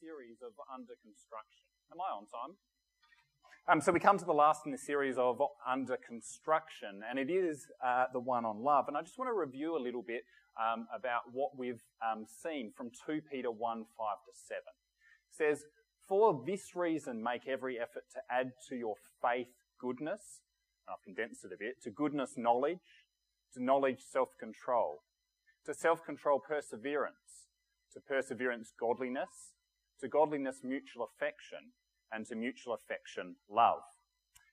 series of Under Construction. Am I on time? Um, so we come to the last in the series of Under Construction, and it is uh, the one on love. And I just want to review a little bit um, about what we've um, seen from 2 Peter 1 5 to 7. It says, For this reason, make every effort to add to your faith goodness. I've condensed it a bit. To goodness, knowledge. To knowledge, self control. To self control, perseverance. To perseverance, godliness. To godliness, mutual affection. And to mutual affection, love.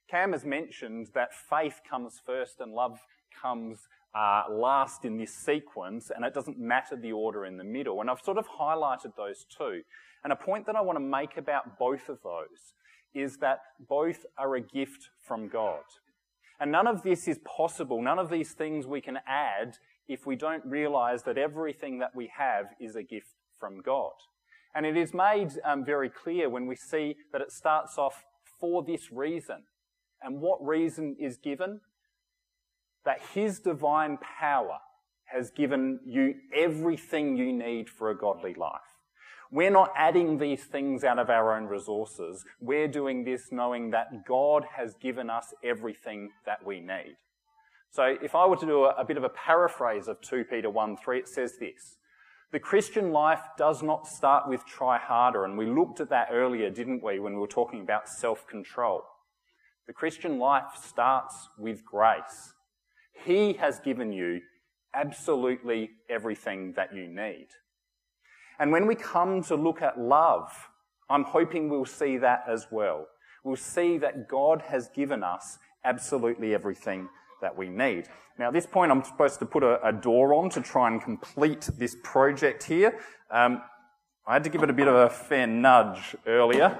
Cam has mentioned that faith comes first and love comes uh, last in this sequence, and it doesn't matter the order in the middle. And I've sort of highlighted those two. And a point that I want to make about both of those is that both are a gift from God. And none of this is possible, none of these things we can add if we don't realize that everything that we have is a gift from God. And it is made um, very clear when we see that it starts off for this reason. And what reason is given? That His divine power has given you everything you need for a godly life. We're not adding these things out of our own resources. We're doing this knowing that God has given us everything that we need. So if I were to do a, a bit of a paraphrase of 2 Peter 1 3, it says this. The Christian life does not start with try harder, and we looked at that earlier, didn't we, when we were talking about self control. The Christian life starts with grace. He has given you absolutely everything that you need. And when we come to look at love, I'm hoping we'll see that as well. We'll see that God has given us absolutely everything that we need. Now, at this point, I'm supposed to put a, a door on to try and complete this project here. Um, I had to give it a bit of a fair nudge earlier.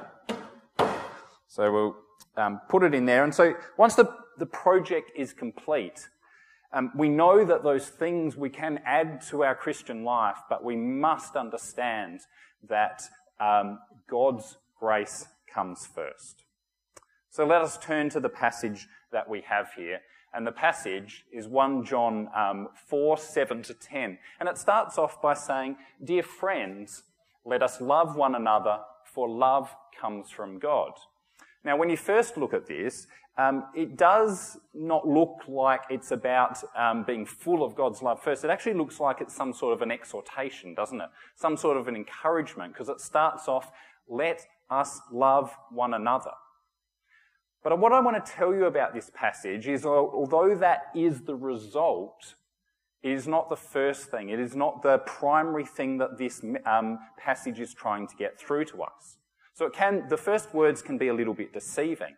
So we'll um, put it in there. And so once the, the project is complete, um, we know that those things we can add to our Christian life, but we must understand that um, God's grace comes first. So let us turn to the passage that we have here. And the passage is 1 John um, 4 7 to 10. And it starts off by saying, Dear friends, let us love one another, for love comes from God. Now, when you first look at this, um, it does not look like it's about um, being full of God's love first. It actually looks like it's some sort of an exhortation, doesn't it? Some sort of an encouragement, because it starts off, let us love one another. But what I want to tell you about this passage is although that is the result, it is not the first thing. It is not the primary thing that this um, passage is trying to get through to us. So it can, the first words can be a little bit deceiving.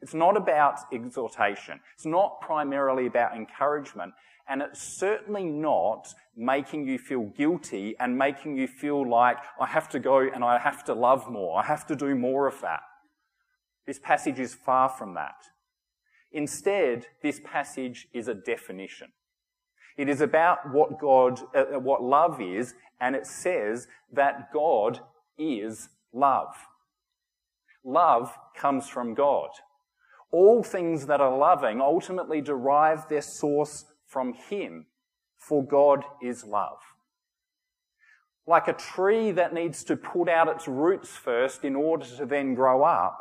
It's not about exhortation. It's not primarily about encouragement. And it's certainly not making you feel guilty and making you feel like I have to go and I have to love more. I have to do more of that. This passage is far from that. Instead, this passage is a definition. It is about what God, uh, what love is, and it says that God is love. Love comes from God all things that are loving ultimately derive their source from Him, for God is love. Like a tree that needs to put out its roots first in order to then grow up,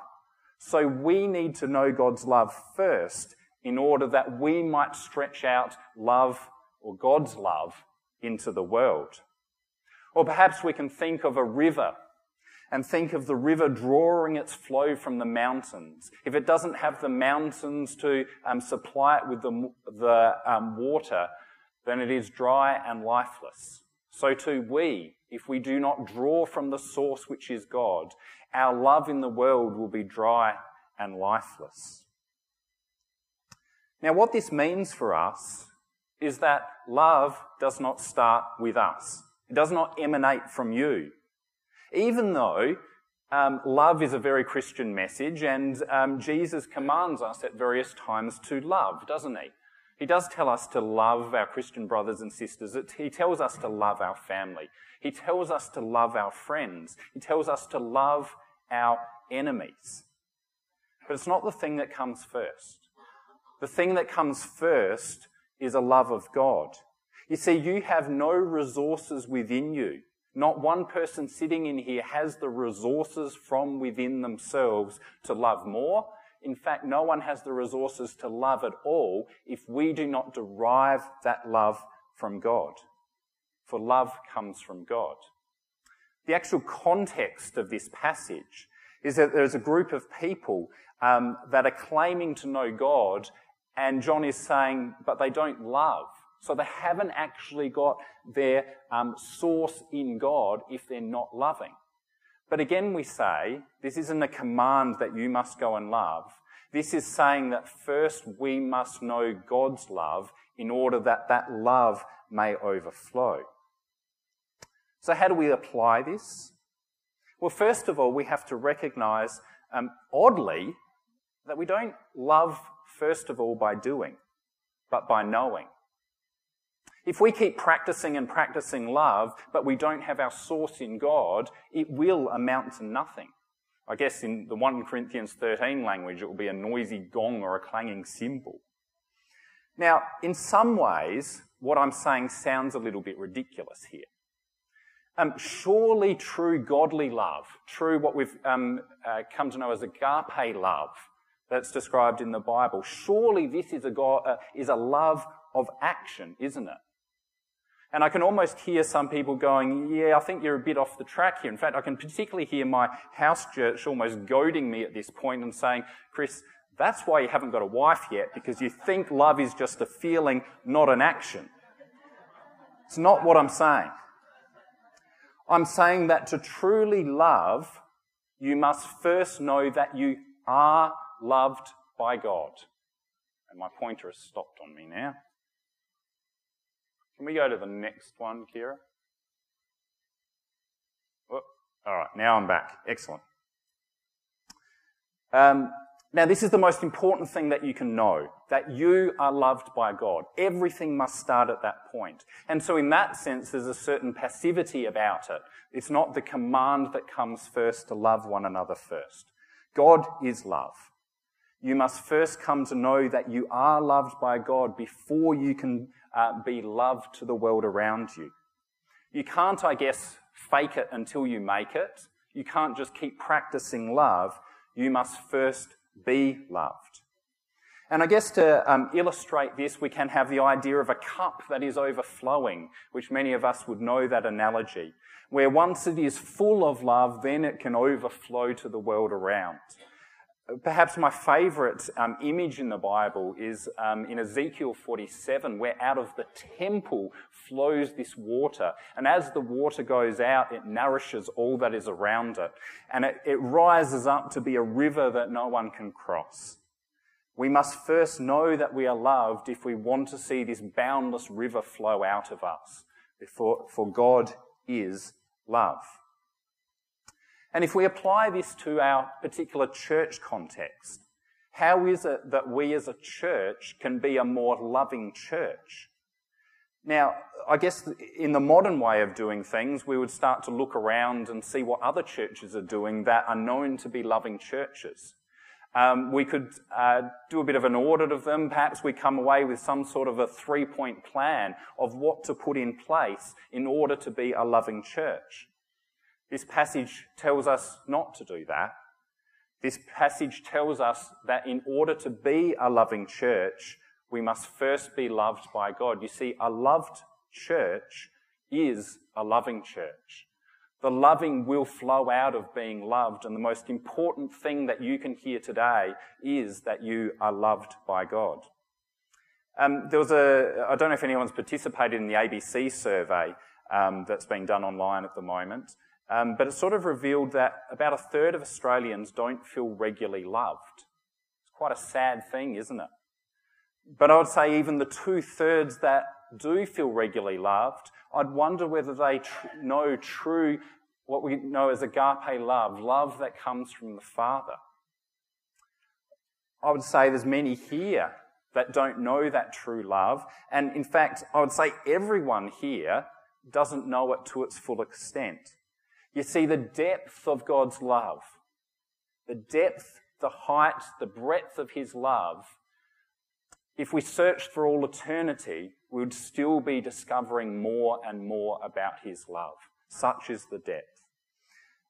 so we need to know God's love first in order that we might stretch out love or God's love into the world. Or perhaps we can think of a river and think of the river drawing its flow from the mountains. If it doesn't have the mountains to um, supply it with the, the um, water, then it is dry and lifeless. So too we, if we do not draw from the source which is God, our love in the world will be dry and lifeless. Now, what this means for us is that love does not start with us. It does not emanate from you even though um, love is a very Christian message and um, Jesus commands us at various times to love, doesn't he? He does tell us to love our Christian brothers and sisters. He tells us to love our family. He tells us to love our friends. He tells us to love our enemies. But it's not the thing that comes first. The thing that comes first is a love of God. You see, you have no resources within you Not one person sitting in here has the resources from within themselves to love more. In fact, no one has the resources to love at all if we do not derive that love from God. For love comes from God. The actual context of this passage is that there's a group of people um, that are claiming to know God, and John is saying, but they don't love. So they haven't actually got their um, source in God if they're not loving. But again, we say this isn't a command that you must go and love. This is saying that first we must know God's love in order that that love may overflow. So, how do we apply this? Well, first of all, we have to recognize, um, oddly, that we don't love, first of all, by doing, but by knowing. If we keep practicing and practicing love, but we don't have our source in God, it will amount to nothing. I guess in the 1 Corinthians 13 language, it will be a noisy gong or a clanging cymbal. Now, in some ways, what I'm saying sounds a little bit ridiculous here. Um, surely true godly love, true what we've um, uh, come to know as agape love that's described in the Bible, surely this is a, God, uh, is a love of action, isn't it? And I can almost hear some people going, yeah, I think you're a bit off the track here. In fact, I can particularly hear my house church almost goading me at this point and saying, Chris, that's why you haven't got a wife yet, because you think love is just a feeling, not an action. It's not what I'm saying. I'm saying that to truly love, you must first know that you are loved by God. And my pointer has stopped on me now. Can we go to the next one, Kira? All right, now I'm back. Excellent. Um, now, this is the most important thing that you can know that you are loved by God. Everything must start at that point. And so, in that sense, there's a certain passivity about it. It's not the command that comes first to love one another first. God is love. You must first come to know that you are loved by God before you can uh, be loved to the world around you. You can't, I guess, fake it until you make it. You can't just keep practicing love. You must first be loved. And I guess to um, illustrate this, we can have the idea of a cup that is overflowing, which many of us would know that analogy, where once it is full of love, then it can overflow to the world around. Perhaps my favourite um, image in the Bible is um, in Ezekiel 47, where out of the temple flows this water. And as the water goes out, it nourishes all that is around it. And it, it rises up to be a river that no one can cross. We must first know that we are loved if we want to see this boundless river flow out of us. For, for God is love. And if we apply this to our particular church context, how is it that we as a church can be a more loving church? Now, I guess in the modern way of doing things, we would start to look around and see what other churches are doing that are known to be loving churches. Um, we could uh, do a bit of an audit of them. Perhaps we come away with some sort of a three point plan of what to put in place in order to be a loving church. This passage tells us not to do that. This passage tells us that in order to be a loving church, we must first be loved by God. You see, a loved church is a loving church. The loving will flow out of being loved, and the most important thing that you can hear today is that you are loved by God. Um, there was a, I don't know if anyone's participated in the ABC survey um, that's being done online at the moment. Um, but it sort of revealed that about a third of Australians don't feel regularly loved. It's quite a sad thing, isn't it? But I would say even the two thirds that do feel regularly loved, I'd wonder whether they tr- know true, what we know as agape love, love that comes from the Father. I would say there's many here that don't know that true love. And in fact, I would say everyone here doesn't know it to its full extent. You see the depth of God's love, the depth, the height, the breadth of His love. If we searched for all eternity, we would still be discovering more and more about His love. Such is the depth.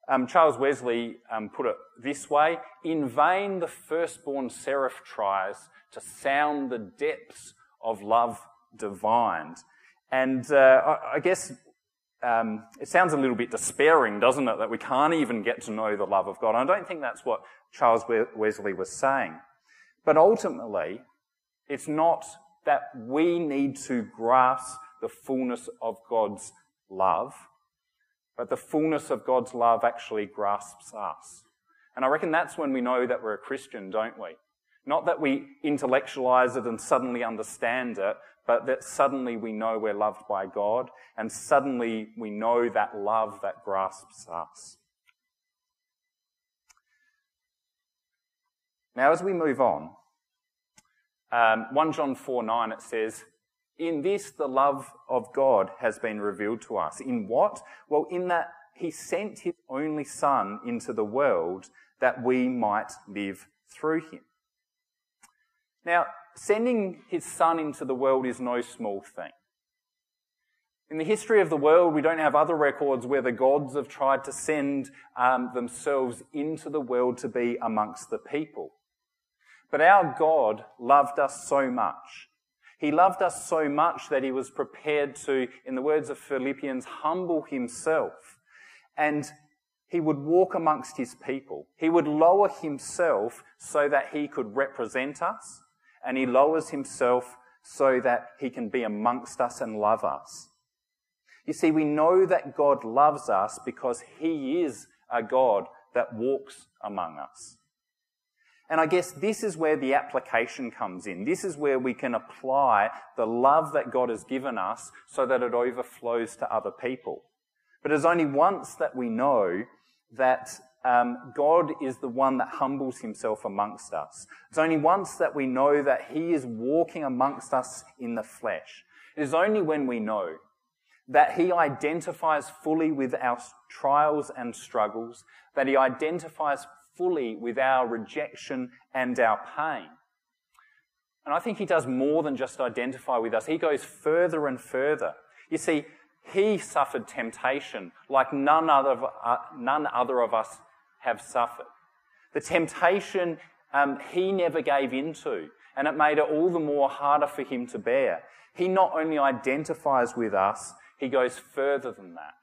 Um, Charles Wesley um, put it this way In vain the firstborn seraph tries to sound the depths of love divine. And uh, I, guess um, it sounds a little bit despairing, doesn't it, that we can't even get to know the love of God. I don't think that's what Charles Wesley was saying. But ultimately, it's not that we need to grasp the fullness of God's love, but the fullness of God's love actually grasps us. And I reckon that's when we know that we're a Christian, don't we? Not that we intellectualize it and suddenly understand it, but that suddenly we know we're loved by God and suddenly we know that love that grasps us. Now, as we move on, um, 1 John 4 9, it says, In this the love of God has been revealed to us. In what? Well, in that he sent his only Son into the world that we might live through him. Now, sending his son into the world is no small thing. In the history of the world, we don't have other records where the gods have tried to send um, themselves into the world to be amongst the people. But our God loved us so much. He loved us so much that he was prepared to, in the words of Philippians, humble himself. And he would walk amongst his people. He would lower himself so that he could represent us and he lowers himself so that he can be amongst us and love us. You see, we know that God loves us because he is a God that walks among us. And I guess this is where the application comes in. This is where we can apply the love that God has given us so that it overflows to other people. But it's only once that we know that um, God is the one that humbles himself amongst us. It's only once that we know that he is walking amongst us in the flesh. It is only when we know that he identifies fully with our trials and struggles, that he identifies fully with our rejection and our pain. And I think he does more than just identify with us. He goes further and further. You see, he suffered temptation like none other of, uh, none other of us have suffered. The temptation um, he never gave into, and it made it all the more harder for him to bear. He not only identifies with us, he goes further than that.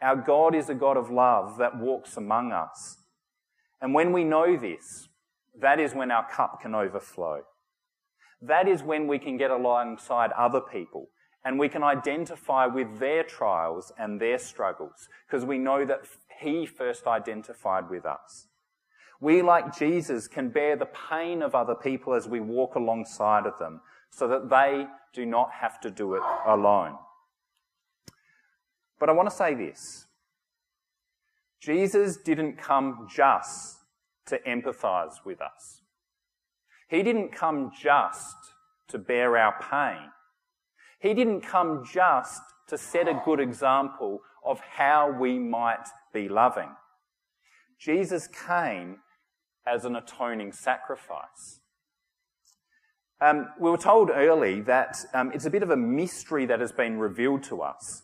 Our God is a God of love that walks among us. And when we know this, that is when our cup can overflow. That is when we can get alongside other people and we can identify with their trials and their struggles because we know that he first identified with us. We, like Jesus, can bear the pain of other people as we walk alongside of them so that they do not have to do it alone. But I want to say this Jesus didn't come just to empathize with us, He didn't come just to bear our pain. He didn't come just to set a good example of how we might be loving. Jesus came as an atoning sacrifice. Um, we were told early that um, it's a bit of a mystery that has been revealed to us.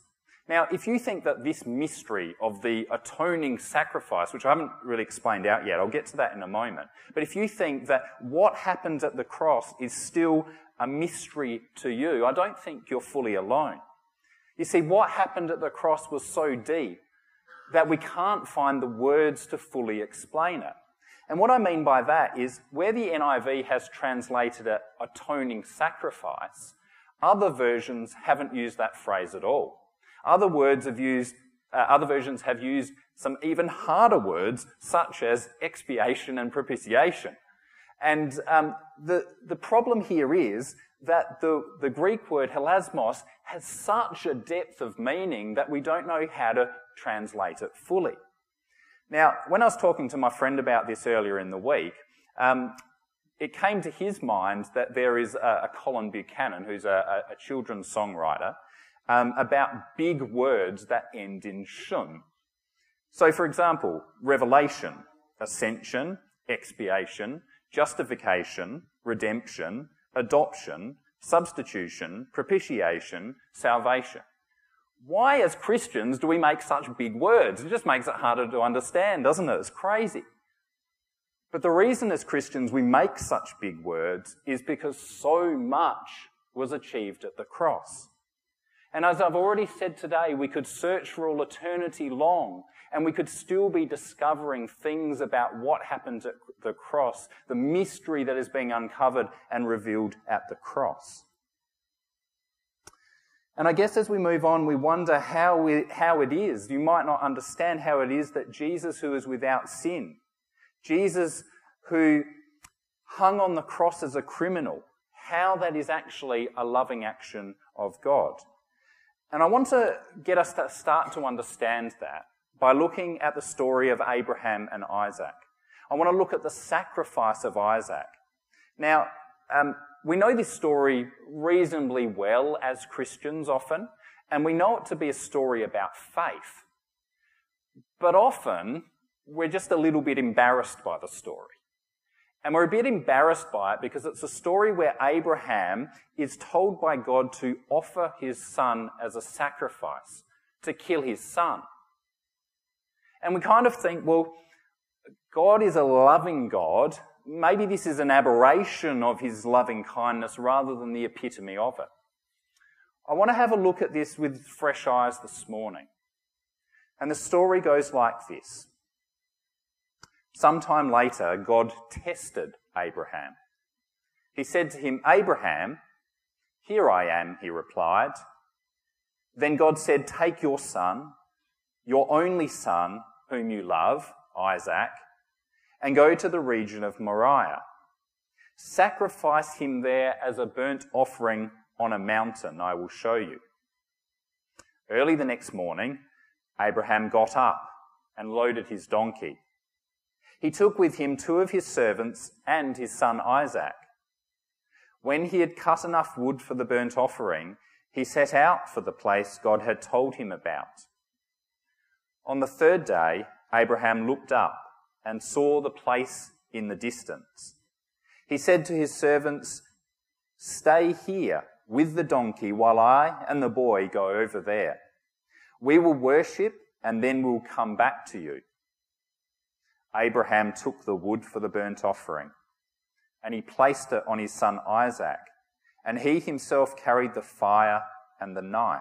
Now, if you think that this mystery of the atoning sacrifice, which I haven't really explained out yet, I'll get to that in a moment, but if you think that what happened at the cross is still a mystery to you, I don't think you're fully alone. You see, what happened at the cross was so deep that we can't find the words to fully explain it. And what I mean by that is where the NIV has translated it atoning sacrifice, other versions haven't used that phrase at all. Other words have used, uh, other versions have used some even harder words such as expiation and propitiation. And um, the, the problem here is that the, the Greek word hilasmos has such a depth of meaning that we don't know how to translate it fully. Now, when I was talking to my friend about this earlier in the week, um, it came to his mind that there is a, a Colin Buchanan, who's a, a children's songwriter, um, about big words that end in shun. So, for example, revelation, ascension, expiation, justification, redemption, adoption, substitution, propitiation, salvation. why, as Christians, do we make such big words? It just makes it harder to understand, doesn't it? It's crazy. But the reason, as Christians, we make such big words is because so much was achieved at the cross. And as I've already said today, we could search for all eternity long and we could still be discovering things about what happened at the cross, the mystery that is being uncovered and revealed at the cross. And I guess as we move on, we wonder how, we, how it is. You might not understand how it is that Jesus, who is without sin, Jesus, who hung on the cross as a criminal, how that is actually a loving action of God. And I want to get us to start to understand that by looking at the story of Abraham and Isaac. I want to look at the sacrifice of Isaac. Now, um, we know this story reasonably well as Christians often, and we know it to be a story about faith. But often, we're just a little bit embarrassed by the story. And we're a bit embarrassed by it because it's a story where Abraham is told by God to offer his son as a sacrifice, to kill his son. And we kind of think, well, God is a loving God, maybe this is an aberration of his loving kindness rather than the epitome of it. I want to have a look at this with fresh eyes this morning. And the story goes like this. Sometime later, God tested Abraham. He said to him, Abraham, here I am, he replied. Then God said, Take your son, your only son, whom you love, Isaac, and go to the region of Moriah. Sacrifice him there as a burnt offering on a mountain, I will show you. Early the next morning, Abraham got up and loaded his donkey. He took with him two of his servants and his son Isaac. When he had cut enough wood for the burnt offering, he set out for the place God had told him about. On the third day, Abraham looked up and saw the place in the distance. He said to his servants, Stay here with the donkey while I and the boy go over there. We will worship and then we'll come back to you. Abraham took the wood for the burnt offering and he placed it on his son Isaac, and he himself carried the fire and the knife.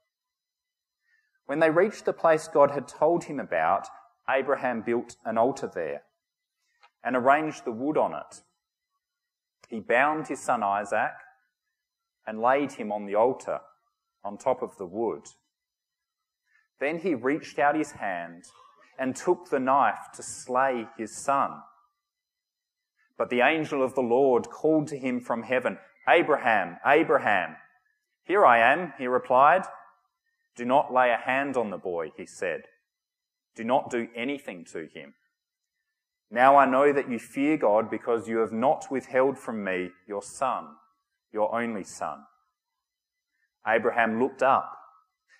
When they reached the place God had told him about, Abraham built an altar there and arranged the wood on it. He bound his son Isaac and laid him on the altar on top of the wood. Then he reached out his hand and took the knife to slay his son. But the angel of the Lord called to him from heaven, Abraham, Abraham. Here I am, he replied. Do not lay a hand on the boy, he said. Do not do anything to him. Now I know that you fear God because you have not withheld from me your son, your only son. Abraham looked up,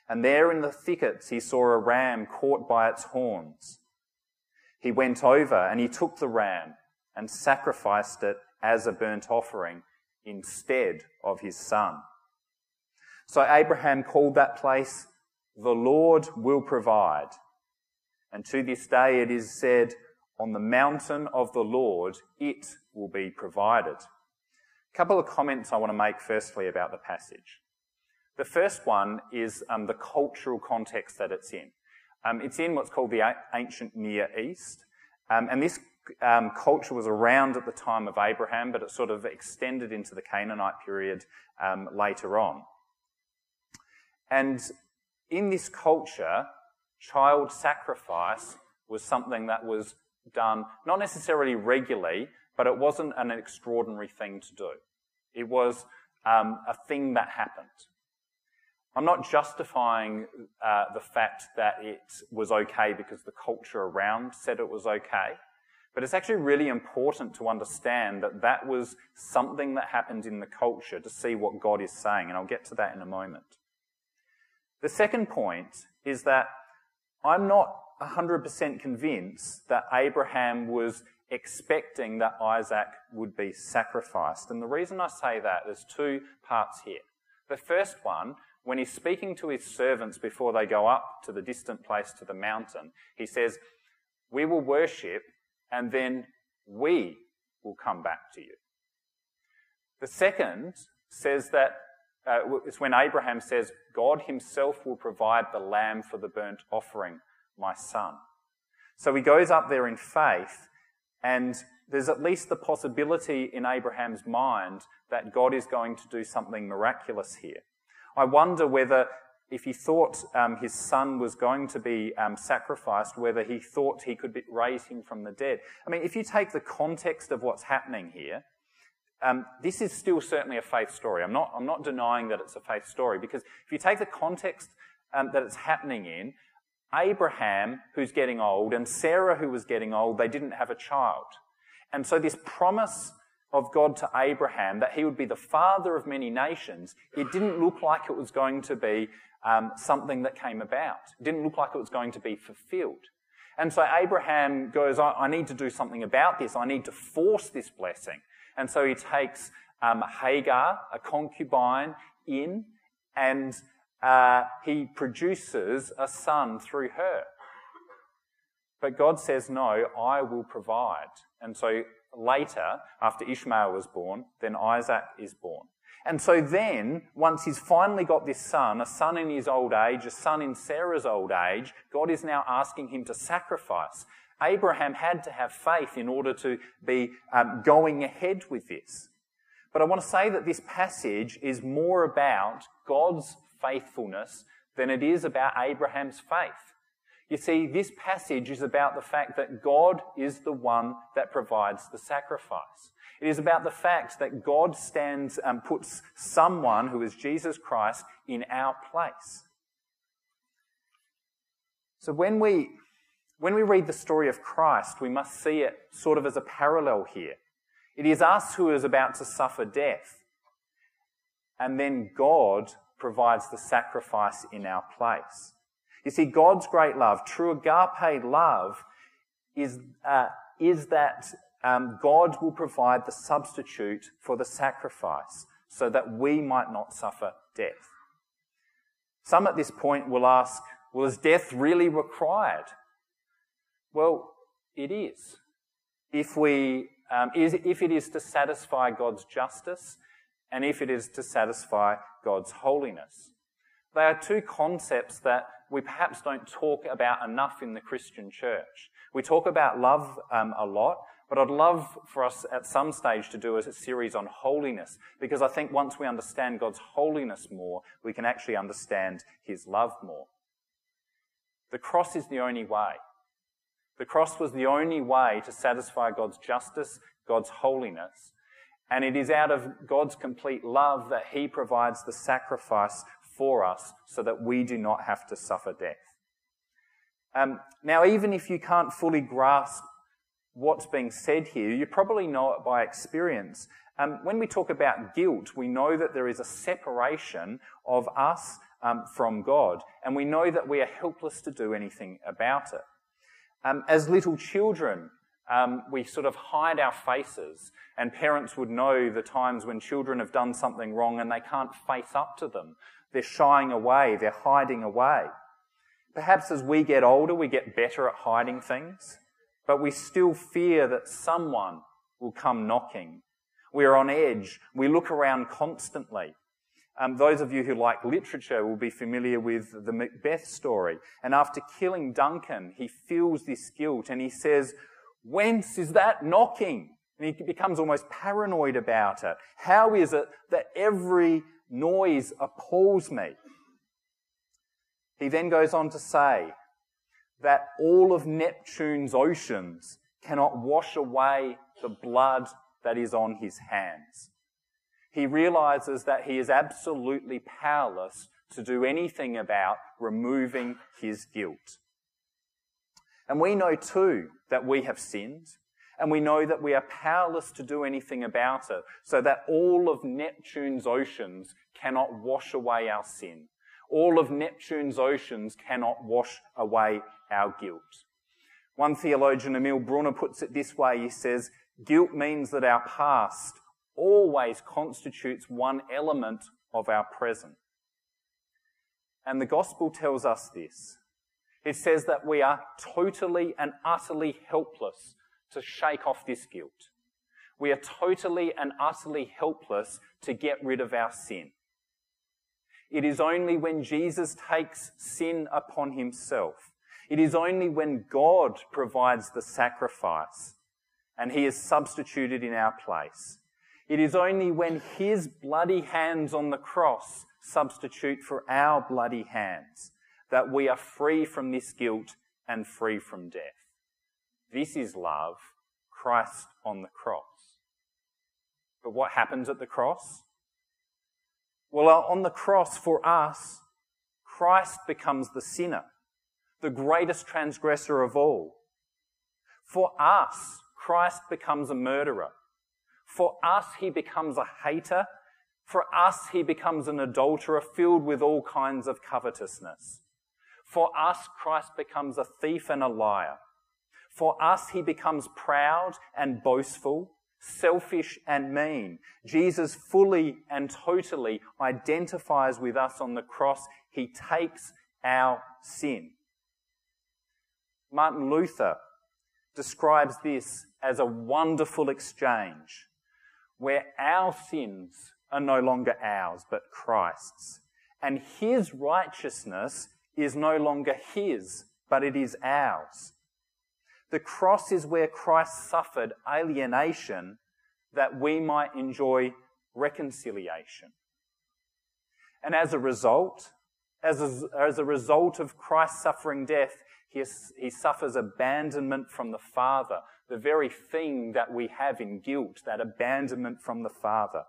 and there in the thickets he saw a ram caught by its horns. He went over and he took the ram and sacrificed it as a burnt offering instead of his son. So Abraham called that place, the Lord will provide. And to this day it is said, on the mountain of the Lord it will be provided. A couple of comments I want to make firstly about the passage. The first one is um, the cultural context that it's in. Um, it's in what's called the ancient Near East, um, and this um, culture was around at the time of Abraham, but it sort of extended into the Canaanite period um, later on. And in this culture, child sacrifice was something that was done not necessarily regularly, but it wasn't an extraordinary thing to do. It was um, a thing that happened. I'm not justifying uh, the fact that it was okay because the culture around said it was okay. But it's actually really important to understand that that was something that happened in the culture to see what God is saying, and I'll get to that in a moment. The second point is that I'm not 100% convinced that Abraham was expecting that Isaac would be sacrificed. And the reason I say that, there's two parts here. The first one, when he's speaking to his servants before they go up to the distant place to the mountain, he says, We will worship and then we will come back to you. The second says that uh, it's when Abraham says, God himself will provide the lamb for the burnt offering, my son. So he goes up there in faith, and there's at least the possibility in Abraham's mind that God is going to do something miraculous here. I wonder whether if he thought um, his son was going to be um, sacrificed, whether he thought he could be, raise him from the dead. I mean, if you take the context of what's happening here, um, this is still certainly a faith story. I'm not, I'm not denying that it's a faith story because if you take the context um, that it's happening in, Abraham, who's getting old, and Sarah, who was getting old, they didn't have a child. And so this promise of God to Abraham that he would be the father of many nations, it didn't look like it was going to be um, something that came about. It didn't look like it was going to be fulfilled. And so Abraham goes, I, I need to do something about this. I need to force this blessing. And so he takes um, Hagar, a concubine, in and uh, he produces a son through her. But God says, No, I will provide. And so later, after Ishmael was born, then Isaac is born. And so then, once he's finally got this son, a son in his old age, a son in Sarah's old age, God is now asking him to sacrifice. Abraham had to have faith in order to be um, going ahead with this. But I want to say that this passage is more about God's faithfulness than it is about Abraham's faith. You see, this passage is about the fact that God is the one that provides the sacrifice. It is about the fact that God stands and puts someone who is Jesus Christ in our place. So when we, when we read the story of Christ, we must see it sort of as a parallel here. It is us who is about to suffer death. And then God provides the sacrifice in our place. You see, God's great love, true agape love, is, uh, is that um, God will provide the substitute for the sacrifice so that we might not suffer death. Some at this point will ask, well, is death really required? Well, it is. If, we, um, is, if it is to satisfy God's justice and if it is to satisfy God's holiness. They are two concepts that we perhaps don't talk about enough in the Christian church. We talk about love um, a lot, but I'd love for us at some stage to do a series on holiness because I think once we understand God's holiness more, we can actually understand His love more. The cross is the only way. The cross was the only way to satisfy God's justice, God's holiness. And it is out of God's complete love that He provides the sacrifice for us so that we do not have to suffer death. Um, now, even if you can't fully grasp what's being said here. You probably know it by experience. Um, when we talk about guilt, we know that there is a separation of us um, from God, and we know that we are helpless to do anything about it. Um, as little children, um, we sort of hide our faces, and parents would know the times when children have done something wrong and they can't face up to them. They're shying away, they're hiding away. Perhaps as we get older, we get better at hiding things but we still fear that someone will come knocking. We're on edge. We look around constantly. Um, those of you who like literature will be familiar with the Macbeth story. And after killing Duncan, he feels this guilt and he says, Whence is that knocking? And he becomes almost paranoid about it. How is it that every noise appalls me? He then goes on to say, that all of Neptune's oceans cannot wash away the blood that is on his hands. He realizes that he is absolutely powerless to do anything about removing his guilt. And we know too that we have sinned, and we know that we are powerless to do anything about it, so that all of Neptune's oceans cannot wash away our sin. All of Neptune's oceans cannot wash away our guilt. One theologian, Emil Brunner, puts it this way. He says, guilt means that our past always constitutes one element of our present. And the gospel tells us this. It says that we are totally and utterly helpless to shake off this guilt. We are totally and utterly helpless to get rid of our sin. It is only when Jesus takes sin upon himself, it is only when God provides the sacrifice and he is substituted in our place. It is only when his bloody hands on the cross substitute for our bloody hands that we are free from this guilt and free from death. This is love, Christ on the cross. But what happens at the cross? Well, uh, on the cross for us, Christ becomes the sinner, the greatest transgressor of all. For us, Christ becomes a murderer. For us, he becomes a hater. For us, he becomes an adulterer filled with all kinds of covetousness. For us, Christ becomes a thief and a liar. For us, he becomes proud and boastful, selfish and mean. Jesus fully and totally identifies with us on the cross. He takes our sin. Martin Luther describes this as a wonderful exchange where our sins are no longer ours, but Christ's. And his righteousness is no longer his, but it is ours. The cross is where Christ suffered alienation that we might enjoy reconciliation. And as a result, as a, as a result of Christ's suffering death, he, he suffers abandonment from the Father, the very thing that we have in guilt, that abandonment from the Father.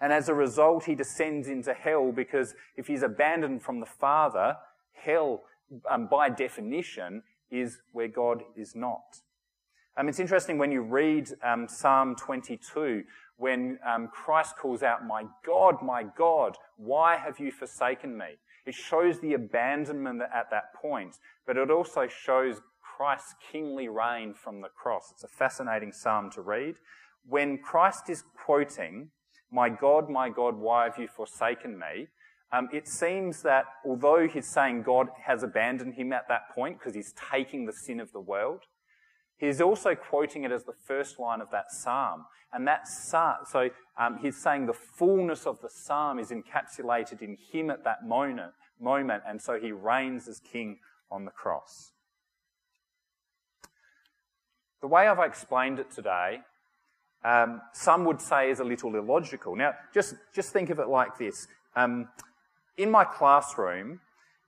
And as a result, he descends into hell because if he's abandoned from the Father, hell, um, by definition, is where God is not. Um, it's interesting when you read um, Psalm 22, when um, Christ calls out, My God, my God, why have you forsaken me? It shows the abandonment at that point, but it also shows Christ's kingly reign from the cross. It's a fascinating psalm to read. When Christ is quoting, My God, my God, why have you forsaken me? Um, it seems that although he's saying God has abandoned him at that point because he's taking the sin of the world, he's also quoting it as the first line of that psalm. And that psalm, so um, he's saying the fullness of the psalm is encapsulated in him at that moment, moment, and so he reigns as king on the cross. The way I've explained it today, um, some would say is a little illogical. Now, just, just think of it like this. Um, in my classroom,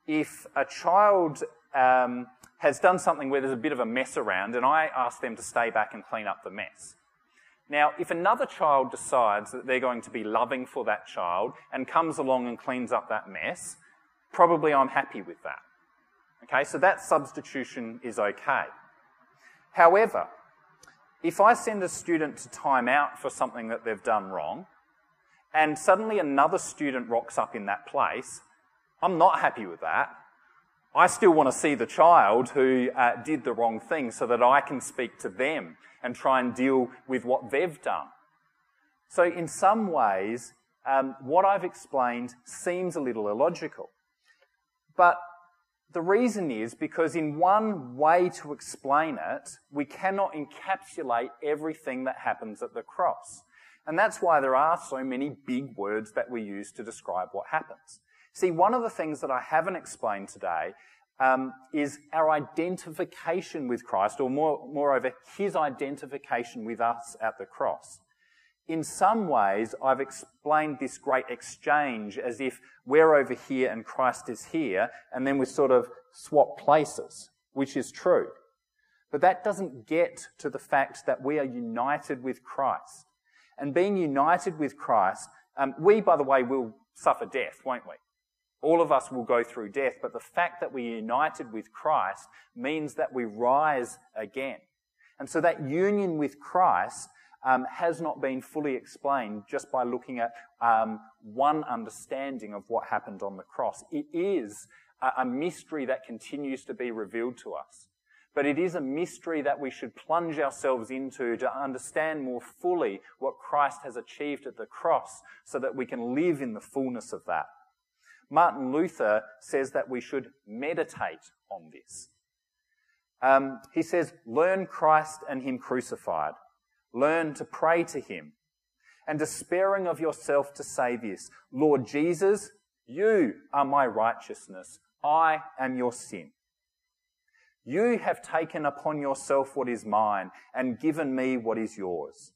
if a child um, has done something where there's a bit of a mess around and I ask them to stay back and clean up the mess. Now, if another child decides that they're going to be loving for that child and comes along and cleans up that mess, probably I'm happy with that. Okay, so that substitution is okay. However, if I send a student to time out for something that they've done wrong, and suddenly another student rocks up in that place, I'm not happy with that. I still want to see the child who uh, did the wrong thing so that I can speak to them and try and deal with what they've done. So, in some ways, um, what I've explained seems a little illogical. But the reason is because, in one way to explain it, we cannot encapsulate everything that happens at the cross. And that's why there are so many big words that we use to describe what happens. See, one of the things that I haven't explained today um, is our identification with Christ, or more, moreover, his identification with us at the cross. In some ways, I've explained this great exchange as if we're over here and Christ is here, and then we sort of swap places, which is true. But that doesn't get to the fact that we are united with Christ. And being united with Christ, um, we, by the way, will suffer death, won't we? All of us will go through death, but the fact that we're united with Christ means that we rise again. And so that union with Christ um, has not been fully explained just by looking at um, one understanding of what happened on the cross. It is a, a mystery that continues to be revealed to us. But it is a mystery that we should plunge ourselves into to understand more fully what Christ has achieved at the cross so that we can live in the fullness of that. Martin Luther says that we should meditate on this. Um, he says, learn Christ and Him crucified. Learn to pray to Him. And despairing of yourself to say this, Lord Jesus, you are my righteousness. I am your sin. You have taken upon yourself what is mine and given me what is yours.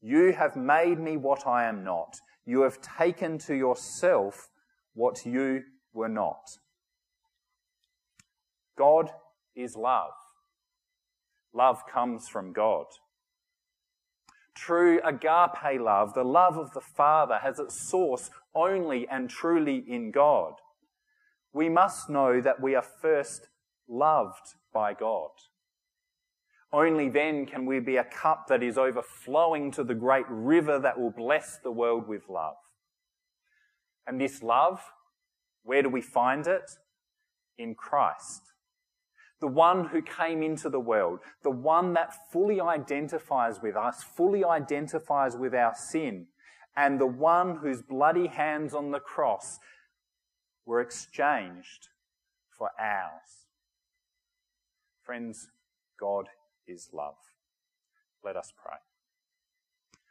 You have made me what I am not. You have taken to yourself what you were not. God is love. Love comes from God. True agape love, the love of the Father, has its source only and truly in God. We must know that we are first loved by God. Only then can we be a cup that is overflowing to the great river that will bless the world with love. And this love, where do we find it? In Christ the one who came into the world, the one that fully identifies with us, fully identifies with our sin, and the one whose bloody hands on the cross were exchanged for ours. Friends, God is love. Let us pray.